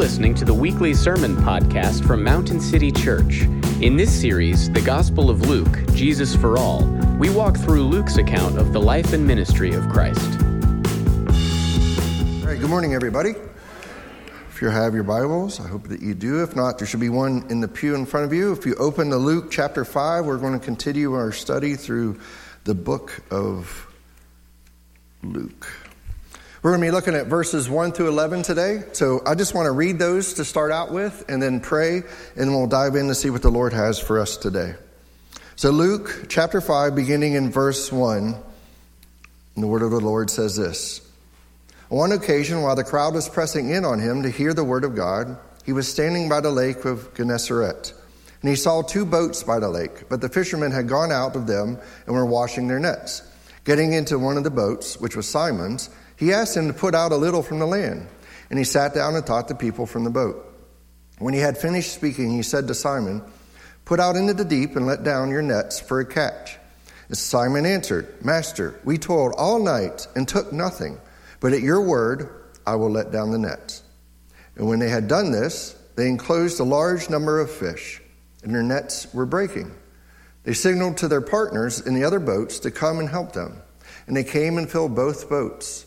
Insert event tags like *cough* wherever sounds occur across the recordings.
listening to the weekly sermon podcast from Mountain City Church. In this series, The Gospel of Luke, Jesus for All, we walk through Luke's account of the life and ministry of Christ. All right, good morning, everybody. If you have your Bibles, I hope that you do. If not, there should be one in the pew in front of you. If you open to Luke chapter 5, we're going to continue our study through the book of Luke. We're going to be looking at verses 1 through 11 today. So I just want to read those to start out with and then pray, and we'll dive in to see what the Lord has for us today. So, Luke chapter 5, beginning in verse 1, the word of the Lord says this On one occasion, while the crowd was pressing in on him to hear the word of God, he was standing by the lake of Gennesaret. And he saw two boats by the lake, but the fishermen had gone out of them and were washing their nets. Getting into one of the boats, which was Simon's, he asked him to put out a little from the land, and he sat down and taught the people from the boat. When he had finished speaking, he said to Simon, Put out into the deep and let down your nets for a catch. And Simon answered, Master, we toiled all night and took nothing, but at your word I will let down the nets. And when they had done this, they enclosed a large number of fish, and their nets were breaking. They signaled to their partners in the other boats to come and help them, and they came and filled both boats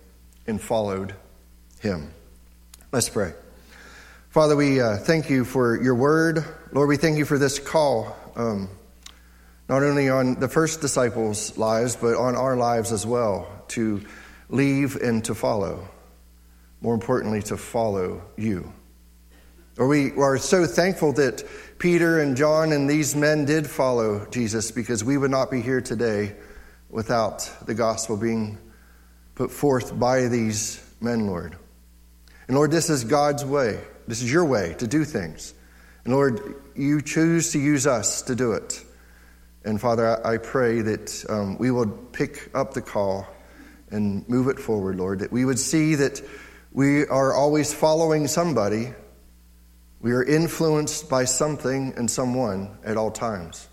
and followed him. Let's pray. Father, we uh, thank you for your word. Lord, we thank you for this call, um, not only on the first disciples' lives, but on our lives as well, to leave and to follow. More importantly, to follow you. Or we are so thankful that Peter and John and these men did follow Jesus because we would not be here today without the gospel being put forth by these men, Lord. And Lord, this is God's way. This is your way to do things. And Lord, you choose to use us to do it. And Father, I pray that um, we will pick up the call and move it forward, Lord, that we would see that we are always following somebody. We are influenced by something and someone at all times.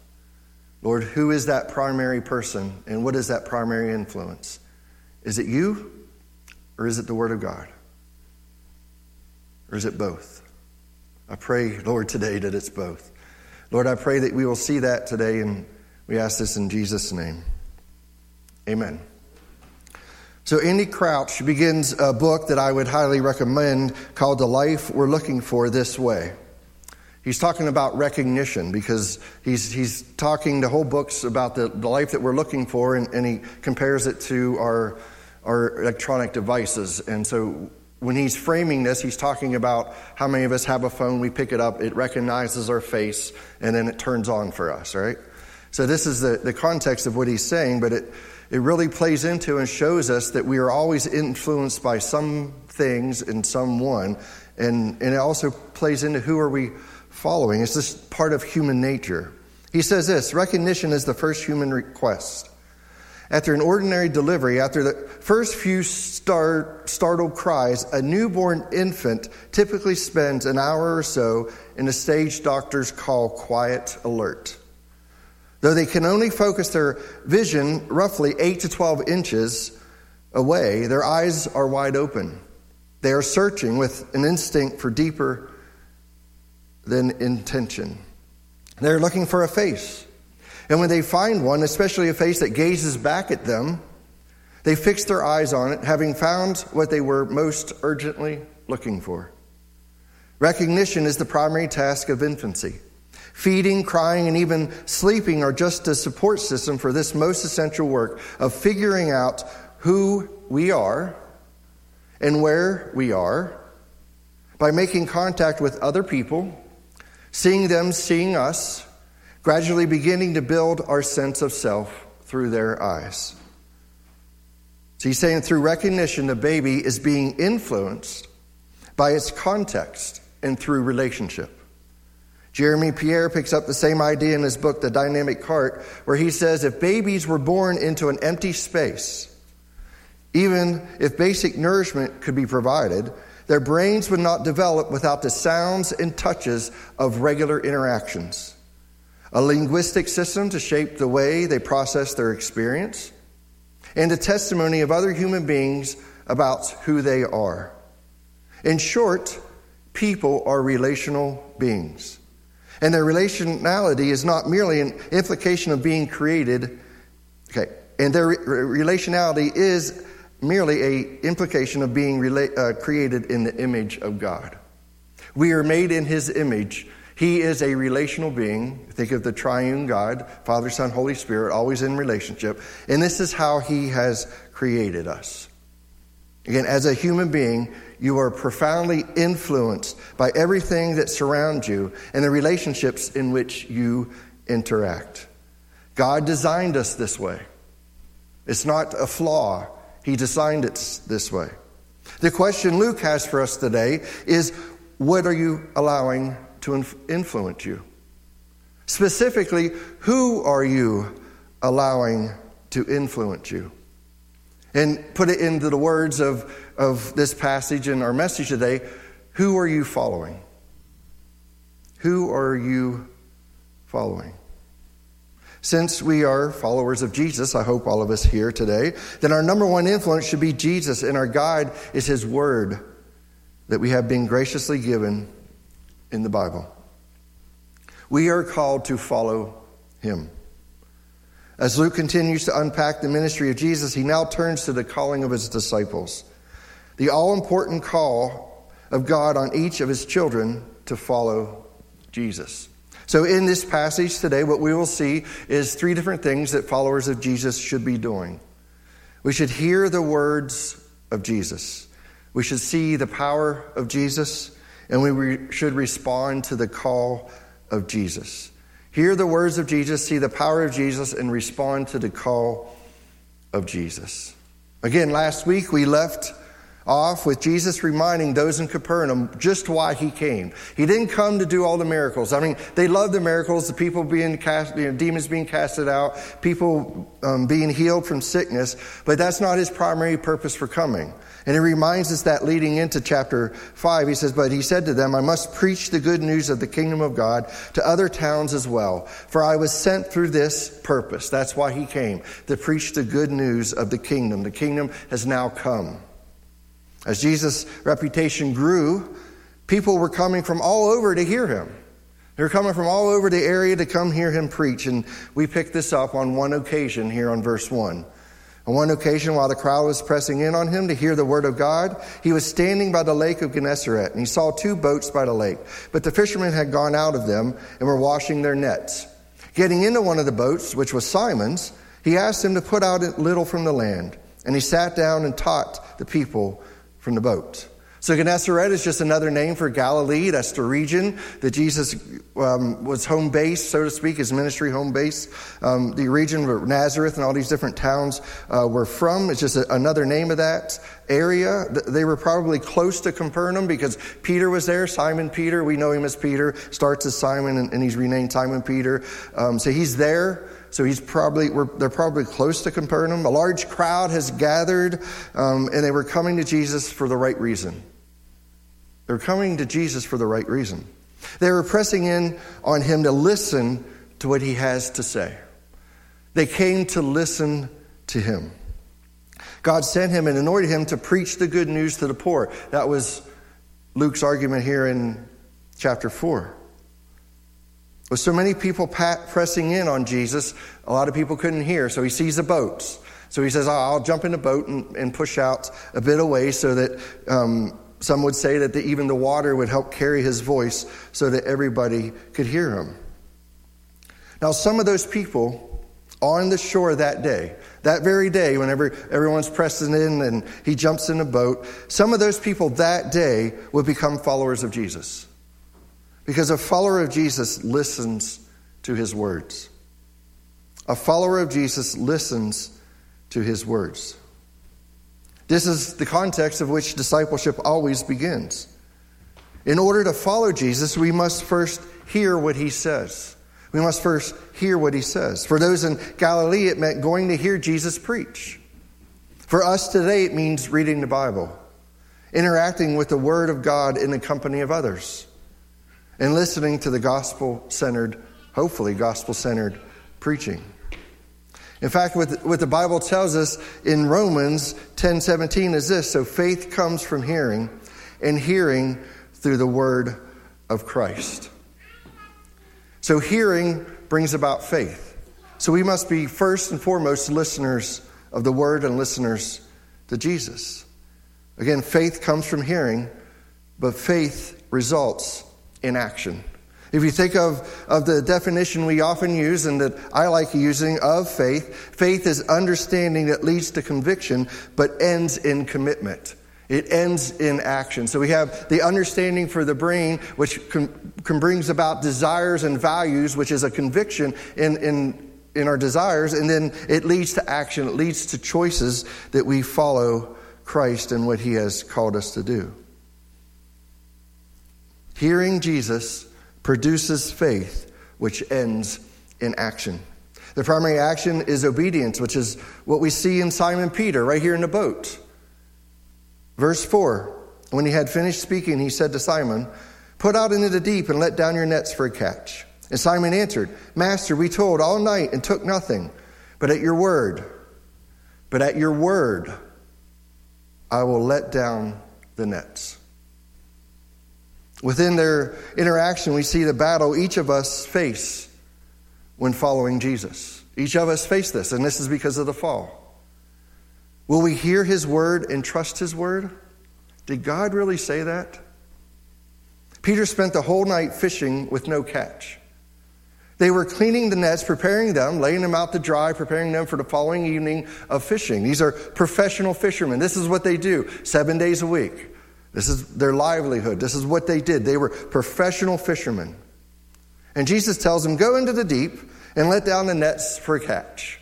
Lord, who is that primary person and what is that primary influence? Is it you or is it the Word of God? Or is it both? I pray, Lord, today that it's both. Lord, I pray that we will see that today, and we ask this in Jesus' name. Amen. So, Andy Crouch begins a book that I would highly recommend called The Life We're Looking For This Way. He's talking about recognition because he's, he's talking the whole book's about the, the life that we're looking for, and, and he compares it to our, our electronic devices. And so when he's framing this, he's talking about how many of us have a phone, we pick it up, it recognizes our face, and then it turns on for us, right? So this is the, the context of what he's saying, but it, it really plays into and shows us that we are always influenced by some things and someone, and, and it also plays into who are we following. It's just part of human nature. He says this recognition is the first human request. After an ordinary delivery, after the first few start, startled cries, a newborn infant typically spends an hour or so in a stage doctors call quiet alert. Though they can only focus their vision roughly 8 to 12 inches away, their eyes are wide open. They are searching with an instinct for deeper than intention. They're looking for a face. And when they find one, especially a face that gazes back at them, they fix their eyes on it, having found what they were most urgently looking for. Recognition is the primary task of infancy. Feeding, crying, and even sleeping are just a support system for this most essential work of figuring out who we are and where we are by making contact with other people seeing them seeing us, gradually beginning to build our sense of self through their eyes. So he's saying through recognition, the baby is being influenced by its context and through relationship. Jeremy Pierre picks up the same idea in his book, The Dynamic Heart, where he says if babies were born into an empty space, even if basic nourishment could be provided, their brains would not develop without the sounds and touches of regular interactions. A linguistic system to shape the way they process their experience, and a testimony of other human beings about who they are. In short, people are relational beings. And their relationality is not merely an implication of being created. Okay, and their relationality is merely a implication of being rela- uh, created in the image of God. We are made in His image. He is a relational being. Think of the triune God, Father, Son, Holy Spirit, always in relationship. And this is how He has created us. Again, as a human being, you are profoundly influenced by everything that surrounds you and the relationships in which you interact. God designed us this way. It's not a flaw, He designed it this way. The question Luke has for us today is what are you allowing to influence you? Specifically, who are you allowing to influence you? And put it into the words of of this passage and our message today who are you following? Who are you following? Since we are followers of Jesus, I hope all of us here today, then our number one influence should be Jesus, and our guide is His Word that we have been graciously given in the Bible. We are called to follow Him. As Luke continues to unpack the ministry of Jesus, he now turns to the calling of his disciples the all important call of God on each of his children to follow Jesus. So, in this passage today, what we will see is three different things that followers of Jesus should be doing. We should hear the words of Jesus, we should see the power of Jesus, and we re- should respond to the call of Jesus. Hear the words of Jesus, see the power of Jesus, and respond to the call of Jesus. Again, last week we left off with Jesus reminding those in Capernaum just why he came. He didn't come to do all the miracles. I mean, they loved the miracles, the people being cast, you know, demons being casted out, people um, being healed from sickness, but that's not his primary purpose for coming. And he reminds us that leading into chapter 5, he says, But he said to them, I must preach the good news of the kingdom of God to other towns as well, for I was sent through this purpose. That's why he came, to preach the good news of the kingdom. The kingdom has now come. As Jesus' reputation grew, people were coming from all over to hear him. They were coming from all over the area to come hear him preach. And we picked this up on one occasion here on verse 1. On one occasion, while the crowd was pressing in on him to hear the word of God, he was standing by the lake of Gennesaret, and he saw two boats by the lake. But the fishermen had gone out of them and were washing their nets. Getting into one of the boats, which was Simon's, he asked him to put out a little from the land. And he sat down and taught the people from the boat. So Gennesaret is just another name for Galilee. That's the region that Jesus um, was home base, so to speak, his ministry home base. Um, the region where Nazareth and all these different towns uh, were from. It's just a, another name of that area. They were probably close to Capernaum because Peter was there. Simon Peter, we know him as Peter, starts as Simon and, and he's renamed Simon Peter. Um, so he's there. So he's probably, they're probably close to Capernaum. A large crowd has gathered, um, and they were coming to Jesus for the right reason. They were coming to Jesus for the right reason. They were pressing in on him to listen to what he has to say. They came to listen to him. God sent him and anointed him to preach the good news to the poor. That was Luke's argument here in chapter 4. With so many people pressing in on Jesus, a lot of people couldn't hear. So he sees the boats. So he says, I'll jump in a boat and, and push out a bit away so that um, some would say that the, even the water would help carry his voice so that everybody could hear him. Now, some of those people on the shore that day, that very day, whenever everyone's pressing in and he jumps in a boat, some of those people that day would become followers of Jesus. Because a follower of Jesus listens to his words. A follower of Jesus listens to his words. This is the context of which discipleship always begins. In order to follow Jesus, we must first hear what he says. We must first hear what he says. For those in Galilee, it meant going to hear Jesus preach. For us today, it means reading the Bible, interacting with the Word of God in the company of others, and listening to the gospel centered, hopefully, gospel centered preaching. In fact, what, the Bible tells us in Romans 10 17 is this so faith comes from hearing, and hearing through the word of Christ. So, hearing brings about faith. So, we must be first and foremost listeners of the word and listeners to Jesus. Again, faith comes from hearing, but faith results in action. If you think of, of the definition we often use and that I like using of faith, faith is understanding that leads to conviction but ends in commitment. It ends in action. So we have the understanding for the brain, which can, can brings about desires and values, which is a conviction in, in, in our desires, and then it leads to action. It leads to choices that we follow Christ and what he has called us to do. Hearing Jesus produces faith, which ends in action. The primary action is obedience, which is what we see in Simon Peter right here in the boat. Verse 4 When he had finished speaking, he said to Simon, Put out into the deep and let down your nets for a catch. And Simon answered, Master, we toiled all night and took nothing, but at your word, but at your word, I will let down the nets. Within their interaction, we see the battle each of us face when following Jesus. Each of us face this, and this is because of the fall. Will we hear his word and trust his word? Did God really say that? Peter spent the whole night fishing with no catch. They were cleaning the nets, preparing them, laying them out to dry, preparing them for the following evening of fishing. These are professional fishermen. This is what they do seven days a week. This is their livelihood. This is what they did. They were professional fishermen. And Jesus tells them, Go into the deep and let down the nets for a catch.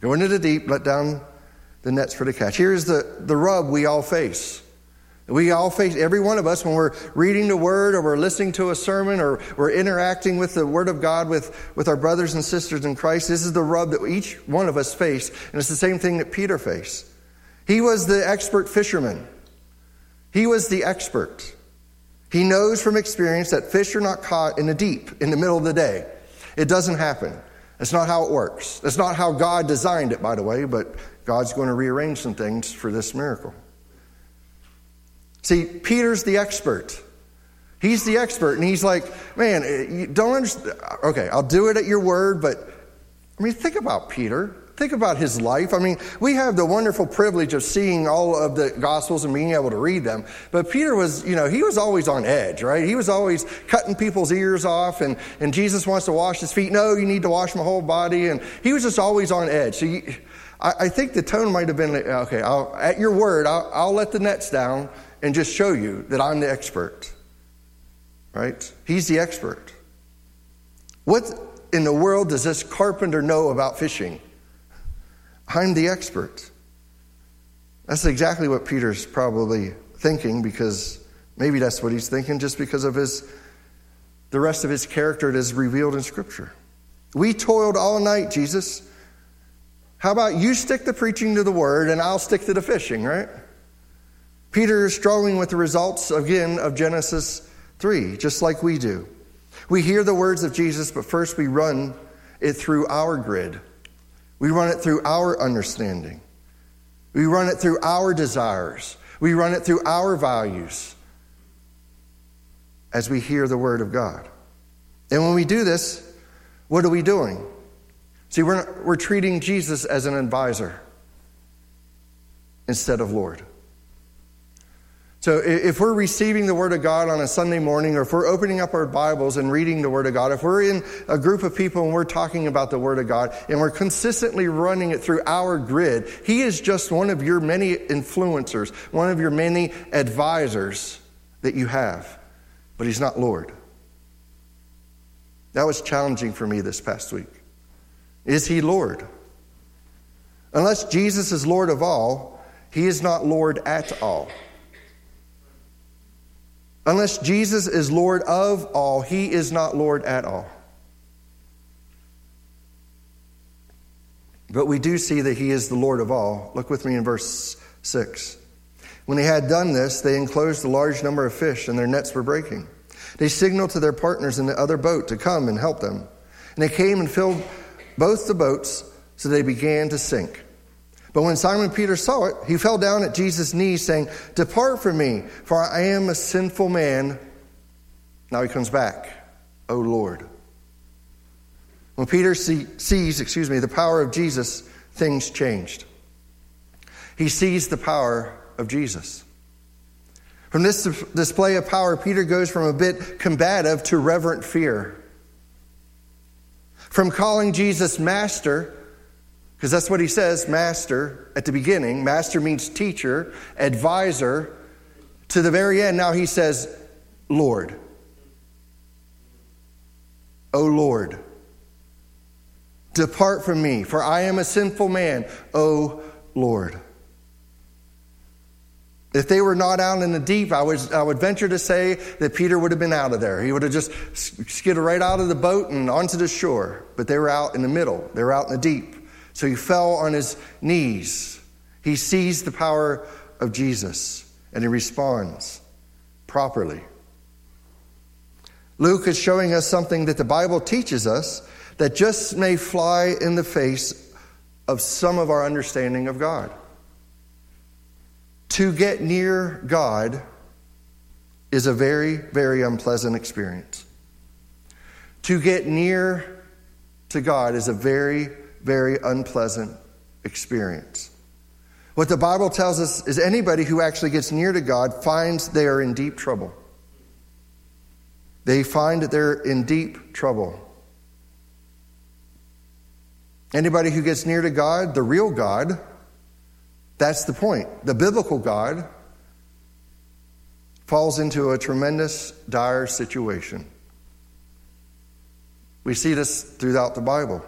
Go into the deep, let down the nets for the catch. Here's the, the rub we all face. We all face, every one of us, when we're reading the Word or we're listening to a sermon or we're interacting with the Word of God with, with our brothers and sisters in Christ, this is the rub that each one of us face, and it's the same thing that Peter faced. He was the expert fisherman. He was the expert. He knows from experience that fish are not caught in the deep in the middle of the day. It doesn't happen. That's not how it works. That's not how God designed it, by the way, but God's going to rearrange some things for this miracle. See, Peter's the expert. He's the expert, and he's like, man, eh, you don't understand. Okay, I'll do it at your word, but I mean, think about Peter. Think about his life. I mean, we have the wonderful privilege of seeing all of the Gospels and being able to read them. But Peter was, you know, he was always on edge, right? He was always cutting people's ears off, and, and Jesus wants to wash his feet. No, you need to wash my whole body. And he was just always on edge. So you, I, I, think the tone might have been like, okay, I'll, at your word, I'll, I'll let the nets down and just show you that I'm the expert, right? He's the expert. What in the world does this carpenter know about fishing? I'm the expert. That's exactly what Peter's probably thinking because maybe that's what he's thinking just because of his the rest of his character that is revealed in scripture. We toiled all night, Jesus. How about you stick the preaching to the word and I'll stick to the fishing, right? Peter is struggling with the results again of Genesis 3, just like we do. We hear the words of Jesus, but first we run it through our grid. We run it through our understanding. We run it through our desires. We run it through our values as we hear the Word of God. And when we do this, what are we doing? See, we're, we're treating Jesus as an advisor instead of Lord. So if we're receiving the Word of God on a Sunday morning, or if we're opening up our Bibles and reading the Word of God, if we're in a group of people and we're talking about the Word of God, and we're consistently running it through our grid, He is just one of your many influencers, one of your many advisors that you have, but He's not Lord. That was challenging for me this past week. Is He Lord? Unless Jesus is Lord of all, He is not Lord at all. Unless Jesus is Lord of all, he is not Lord at all. But we do see that he is the Lord of all. Look with me in verse 6. When they had done this, they enclosed a large number of fish, and their nets were breaking. They signaled to their partners in the other boat to come and help them. And they came and filled both the boats, so they began to sink. But when Simon Peter saw it, he fell down at Jesus' knees, saying, Depart from me, for I am a sinful man. Now he comes back, O Lord. When Peter see, sees, excuse me, the power of Jesus, things changed. He sees the power of Jesus. From this display of power, Peter goes from a bit combative to reverent fear. From calling Jesus master because that's what he says, master, at the beginning. Master means teacher, advisor. To the very end, now he says, Lord. O Lord, depart from me, for I am a sinful man, O Lord. If they were not out in the deep, I would, I would venture to say that Peter would have been out of there. He would have just skidded right out of the boat and onto the shore. But they were out in the middle, they were out in the deep. So he fell on his knees. He sees the power of Jesus and he responds properly. Luke is showing us something that the Bible teaches us that just may fly in the face of some of our understanding of God. To get near God is a very, very unpleasant experience. To get near to God is a very, very unpleasant experience. What the Bible tells us is anybody who actually gets near to God finds they are in deep trouble. They find that they're in deep trouble. Anybody who gets near to God, the real God, that's the point. The biblical God falls into a tremendous, dire situation. We see this throughout the Bible.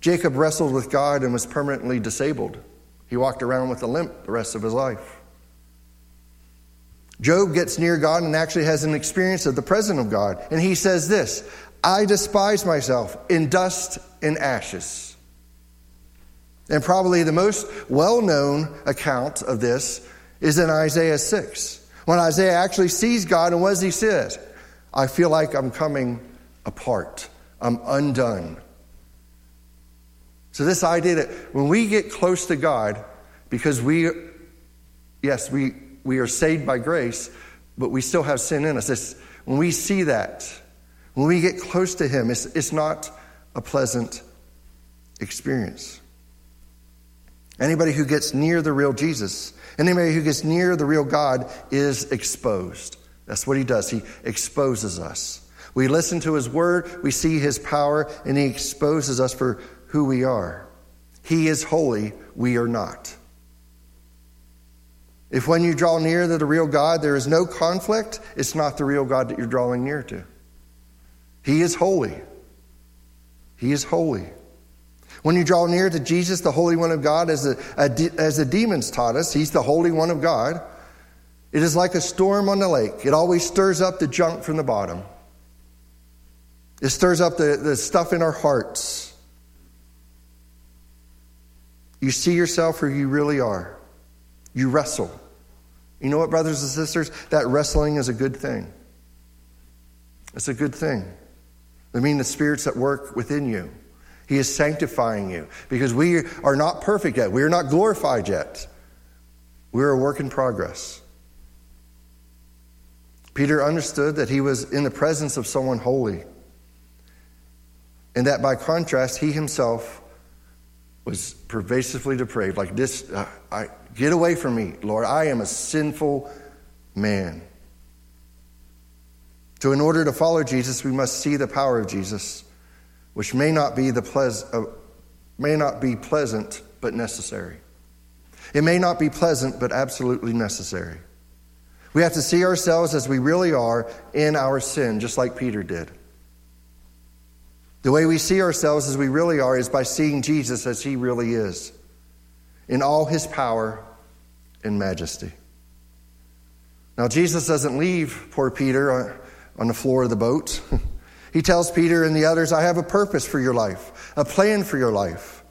Jacob wrestled with God and was permanently disabled. He walked around with a limp the rest of his life. Job gets near God and actually has an experience of the presence of God. And he says this I despise myself in dust and ashes. And probably the most well known account of this is in Isaiah 6. When Isaiah actually sees God, and what does he say? I feel like I'm coming apart, I'm undone. So, this idea that when we get close to God, because we, yes, we, we are saved by grace, but we still have sin in us. It's, when we see that, when we get close to Him, it's, it's not a pleasant experience. Anybody who gets near the real Jesus, anybody who gets near the real God is exposed. That's what He does. He exposes us. We listen to His word, we see His power, and He exposes us for who we are. He is holy, we are not. If when you draw near to the real God there is no conflict, it's not the real God that you're drawing near to. He is holy. He is holy. When you draw near to Jesus, the Holy One of God, as the, as the demons taught us, He's the Holy One of God. It is like a storm on the lake. It always stirs up the junk from the bottom. It stirs up the, the stuff in our hearts. You see yourself who you really are. You wrestle. You know what, brothers and sisters? That wrestling is a good thing. It's a good thing. I mean, the Spirit's that work within you. He is sanctifying you because we are not perfect yet. We are not glorified yet. We're a work in progress. Peter understood that he was in the presence of someone holy, and that by contrast, he himself was pervasively depraved. Like this, uh, I, get away from me, Lord. I am a sinful man. So, in order to follow Jesus, we must see the power of Jesus, which may not be the pleas- uh, may not be pleasant, but necessary. It may not be pleasant, but absolutely necessary. We have to see ourselves as we really are in our sin, just like Peter did. The way we see ourselves as we really are is by seeing Jesus as he really is, in all his power and majesty. Now, Jesus doesn't leave poor Peter on the floor of the boat. *laughs* he tells Peter and the others, I have a purpose for your life, a plan for your life.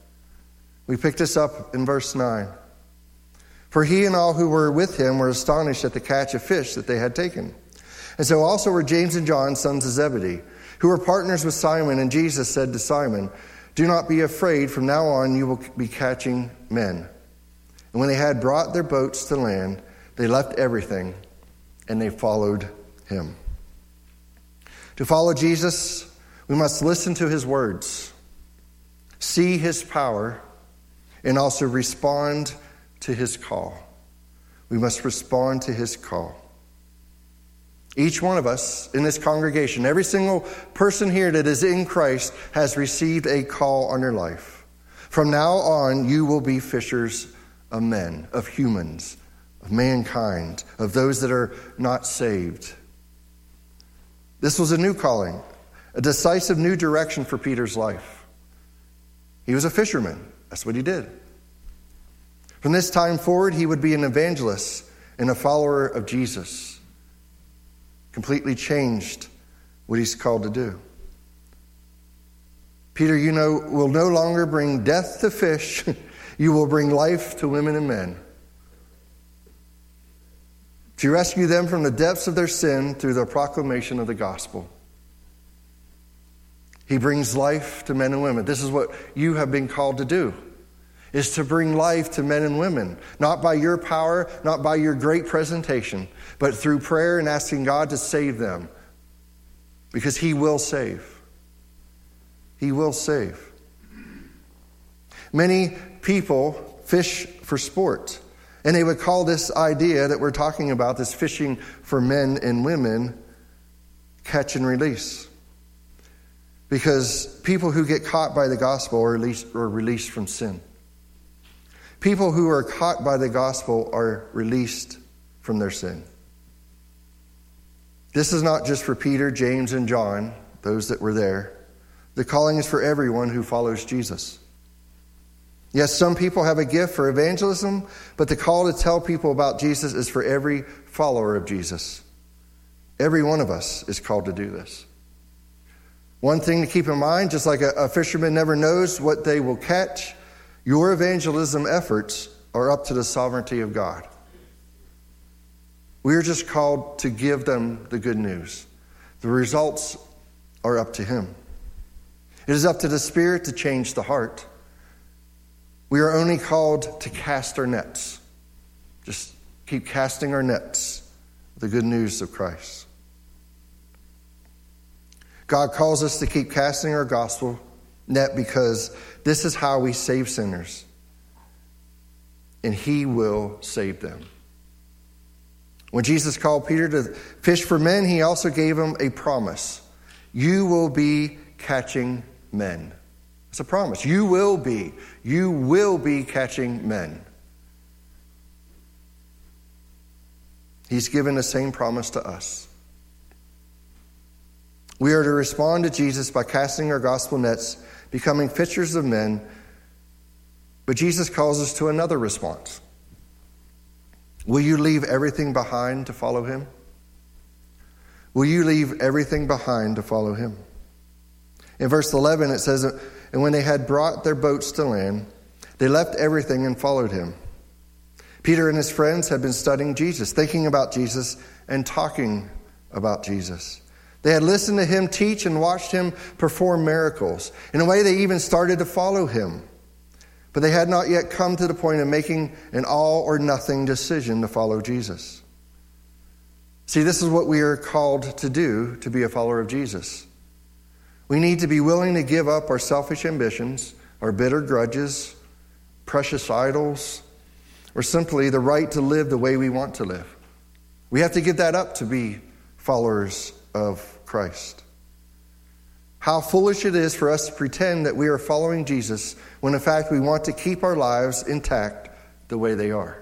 We pick this up in verse 9. For he and all who were with him were astonished at the catch of fish that they had taken. And so also were James and John, sons of Zebedee, who were partners with Simon. And Jesus said to Simon, Do not be afraid, from now on you will be catching men. And when they had brought their boats to land, they left everything and they followed him. To follow Jesus, we must listen to his words, see his power, and also respond to his call. We must respond to his call. Each one of us in this congregation, every single person here that is in Christ, has received a call on your life. From now on, you will be fishers of men, of humans, of mankind, of those that are not saved. This was a new calling, a decisive new direction for Peter's life. He was a fisherman, that's what he did. From this time forward, he would be an evangelist and a follower of Jesus. Completely changed what he's called to do. Peter, you know, will no longer bring death to fish, *laughs* you will bring life to women and men. To rescue them from the depths of their sin through the proclamation of the gospel. He brings life to men and women. This is what you have been called to do is to bring life to men and women, not by your power, not by your great presentation, but through prayer and asking God to save them. Because He will save. He will save. Many people fish for sport, and they would call this idea that we're talking about, this fishing for men and women, catch and release. Because people who get caught by the gospel are released, are released from sin. People who are caught by the gospel are released from their sin. This is not just for Peter, James, and John, those that were there. The calling is for everyone who follows Jesus. Yes, some people have a gift for evangelism, but the call to tell people about Jesus is for every follower of Jesus. Every one of us is called to do this. One thing to keep in mind just like a, a fisherman never knows what they will catch, your evangelism efforts are up to the sovereignty of God. We are just called to give them the good news. The results are up to Him. It is up to the Spirit to change the heart. We are only called to cast our nets. Just keep casting our nets, the good news of Christ. God calls us to keep casting our gospel net because this is how we save sinners. And he will save them. When Jesus called Peter to fish for men, he also gave him a promise You will be catching men. It's a promise. You will be. You will be catching men. He's given the same promise to us. We are to respond to Jesus by casting our gospel nets becoming fishers of men. But Jesus calls us to another response. Will you leave everything behind to follow him? Will you leave everything behind to follow him? In verse 11, it says, And when they had brought their boats to land, they left everything and followed him. Peter and his friends had been studying Jesus, thinking about Jesus, and talking about Jesus. They had listened to him teach and watched him perform miracles. In a way, they even started to follow him. But they had not yet come to the point of making an all or nothing decision to follow Jesus. See, this is what we are called to do to be a follower of Jesus. We need to be willing to give up our selfish ambitions, our bitter grudges, precious idols, or simply the right to live the way we want to live. We have to give that up to be followers of Christ. How foolish it is for us to pretend that we are following Jesus when in fact we want to keep our lives intact the way they are.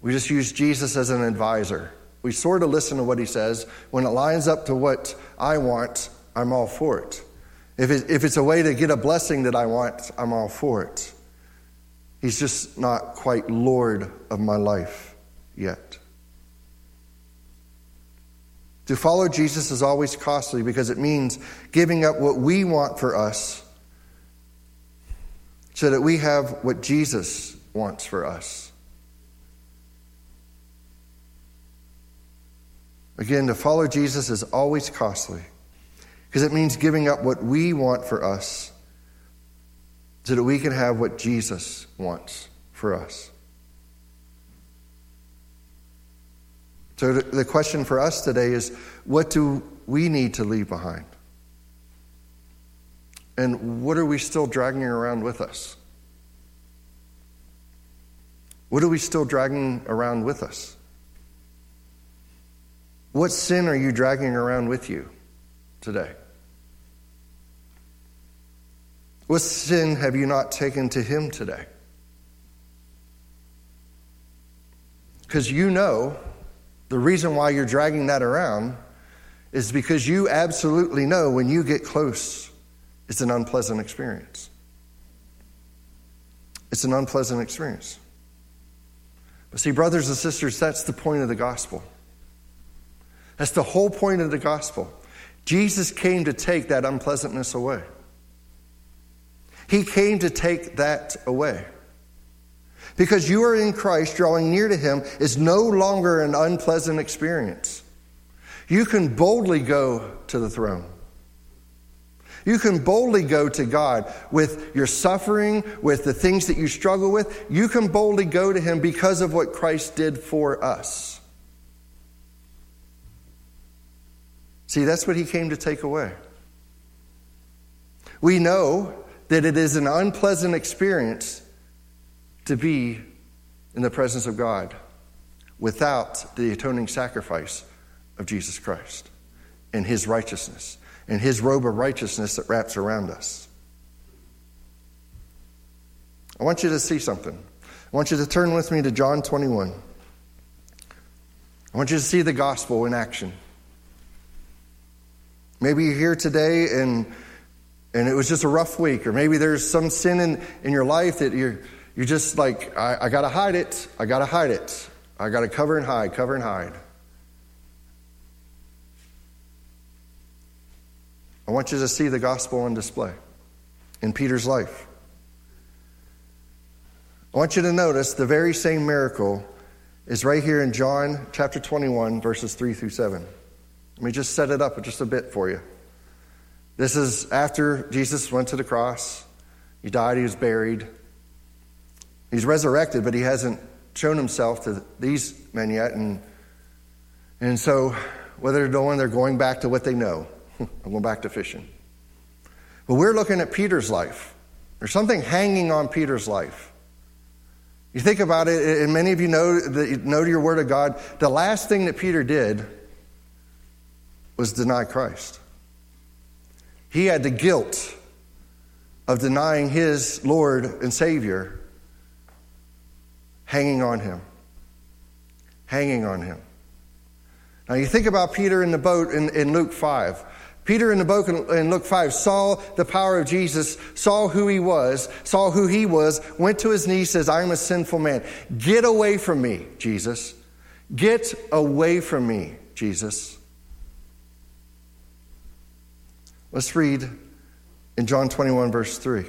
We just use Jesus as an advisor. We sort of listen to what he says. When it lines up to what I want, I'm all for it. If, it, if it's a way to get a blessing that I want, I'm all for it. He's just not quite Lord of my life yet. To follow Jesus is always costly because it means giving up what we want for us so that we have what Jesus wants for us. Again, to follow Jesus is always costly because it means giving up what we want for us so that we can have what Jesus wants for us. So, the question for us today is what do we need to leave behind? And what are we still dragging around with us? What are we still dragging around with us? What sin are you dragging around with you today? What sin have you not taken to Him today? Because you know the reason why you're dragging that around is because you absolutely know when you get close, it's an unpleasant experience. It's an unpleasant experience. But see, brothers and sisters, that's the point of the gospel. That's the whole point of the gospel. Jesus came to take that unpleasantness away. He came to take that away. Because you are in Christ, drawing near to Him is no longer an unpleasant experience. You can boldly go to the throne. You can boldly go to God with your suffering, with the things that you struggle with. You can boldly go to Him because of what Christ did for us. See, that's what he came to take away. We know that it is an unpleasant experience to be in the presence of God without the atoning sacrifice of Jesus Christ and his righteousness and his robe of righteousness that wraps around us. I want you to see something. I want you to turn with me to John 21. I want you to see the gospel in action. Maybe you're here today and, and it was just a rough week, or maybe there's some sin in, in your life that you're, you're just like, I, I got to hide it. I got to hide it. I got to cover and hide, cover and hide. I want you to see the gospel on display in Peter's life. I want you to notice the very same miracle is right here in John chapter 21, verses 3 through 7. Let me just set it up just a bit for you. This is after Jesus went to the cross. He died, he was buried. He's resurrected, but he hasn't shown himself to these men yet. And, and so, what they're doing, they're going back to what they know. *laughs* I'm going back to fishing. But we're looking at Peter's life. There's something hanging on Peter's life. You think about it, and many of you know, know your word of God. The last thing that Peter did was deny Christ. He had the guilt of denying his Lord and Savior hanging on him. Hanging on him. Now, you think about Peter in the boat in, in Luke 5. Peter in the boat in Luke 5 saw the power of Jesus, saw who he was, saw who he was, went to his knees, says, I'm a sinful man. Get away from me, Jesus. Get away from me, Jesus. Let's read in John 21, verse 3.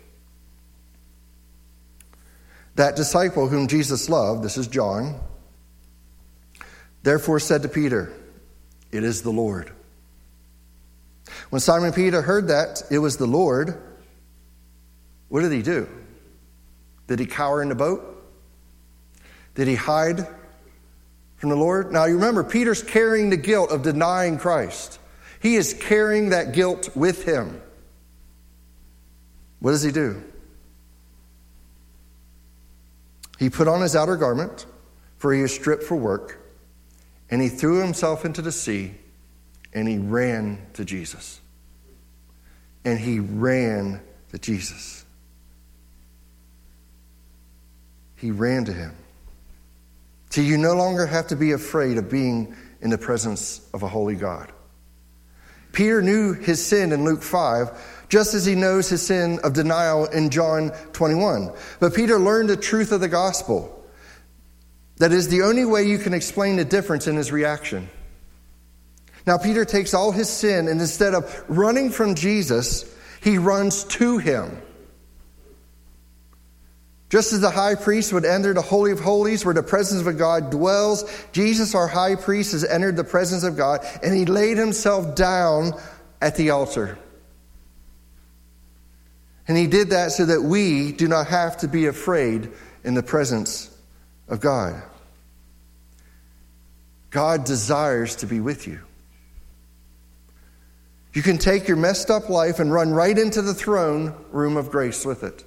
That disciple whom Jesus loved, this is John, therefore said to Peter, It is the Lord. When Simon Peter heard that it was the Lord, what did he do? Did he cower in the boat? Did he hide from the Lord. Now, you remember, Peter's carrying the guilt of denying Christ. He is carrying that guilt with him. What does he do? He put on his outer garment, for he is stripped for work, And he threw himself into the sea and he ran to Jesus. And he ran to Jesus. He ran to him. See, you no longer have to be afraid of being in the presence of a holy God. Peter knew his sin in Luke 5, just as he knows his sin of denial in John 21. But Peter learned the truth of the gospel. That is the only way you can explain the difference in his reaction. Now, Peter takes all his sin, and instead of running from Jesus, he runs to him. Just as the high priest would enter the Holy of Holies where the presence of God dwells, Jesus, our high priest, has entered the presence of God and he laid himself down at the altar. And he did that so that we do not have to be afraid in the presence of God. God desires to be with you. You can take your messed up life and run right into the throne room of grace with it.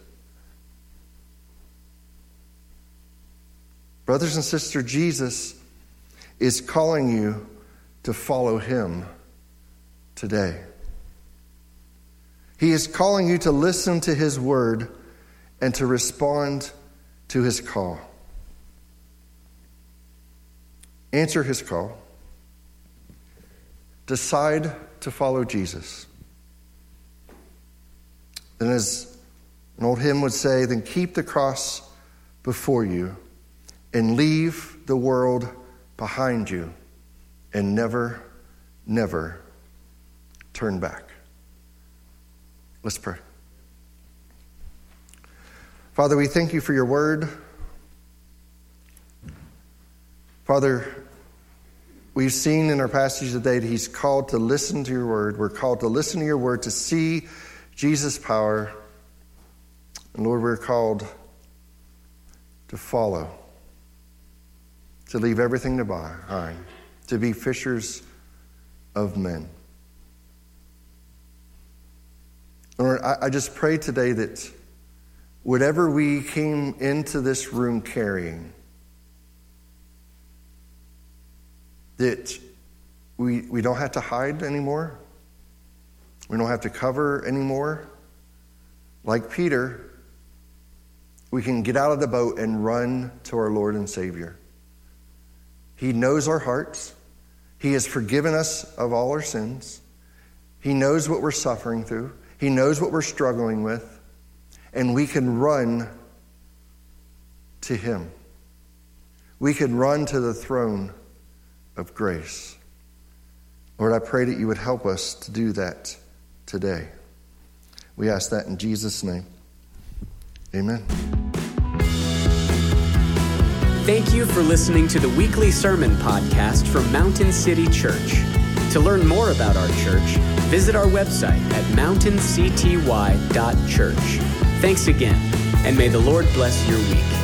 Brothers and sisters, Jesus is calling you to follow him today. He is calling you to listen to his word and to respond to his call. Answer his call. Decide to follow Jesus. And as an old hymn would say, then keep the cross before you and leave the world behind you and never, never turn back. Let's pray. Father, we thank you for your word. Father, we've seen in our passage today that he's called to listen to your word. We're called to listen to your word, to see Jesus' power. And Lord, we're called to follow to leave everything to behind, to be fishers of men. Lord, I, I just pray today that whatever we came into this room carrying, that we, we don't have to hide anymore. We don't have to cover anymore. Like Peter, we can get out of the boat and run to our Lord and Savior. He knows our hearts. He has forgiven us of all our sins. He knows what we're suffering through. He knows what we're struggling with. And we can run to Him. We can run to the throne of grace. Lord, I pray that you would help us to do that today. We ask that in Jesus' name. Amen. Thank you for listening to the weekly sermon podcast from Mountain City Church. To learn more about our church, visit our website at mountaincty.church. Thanks again, and may the Lord bless your week.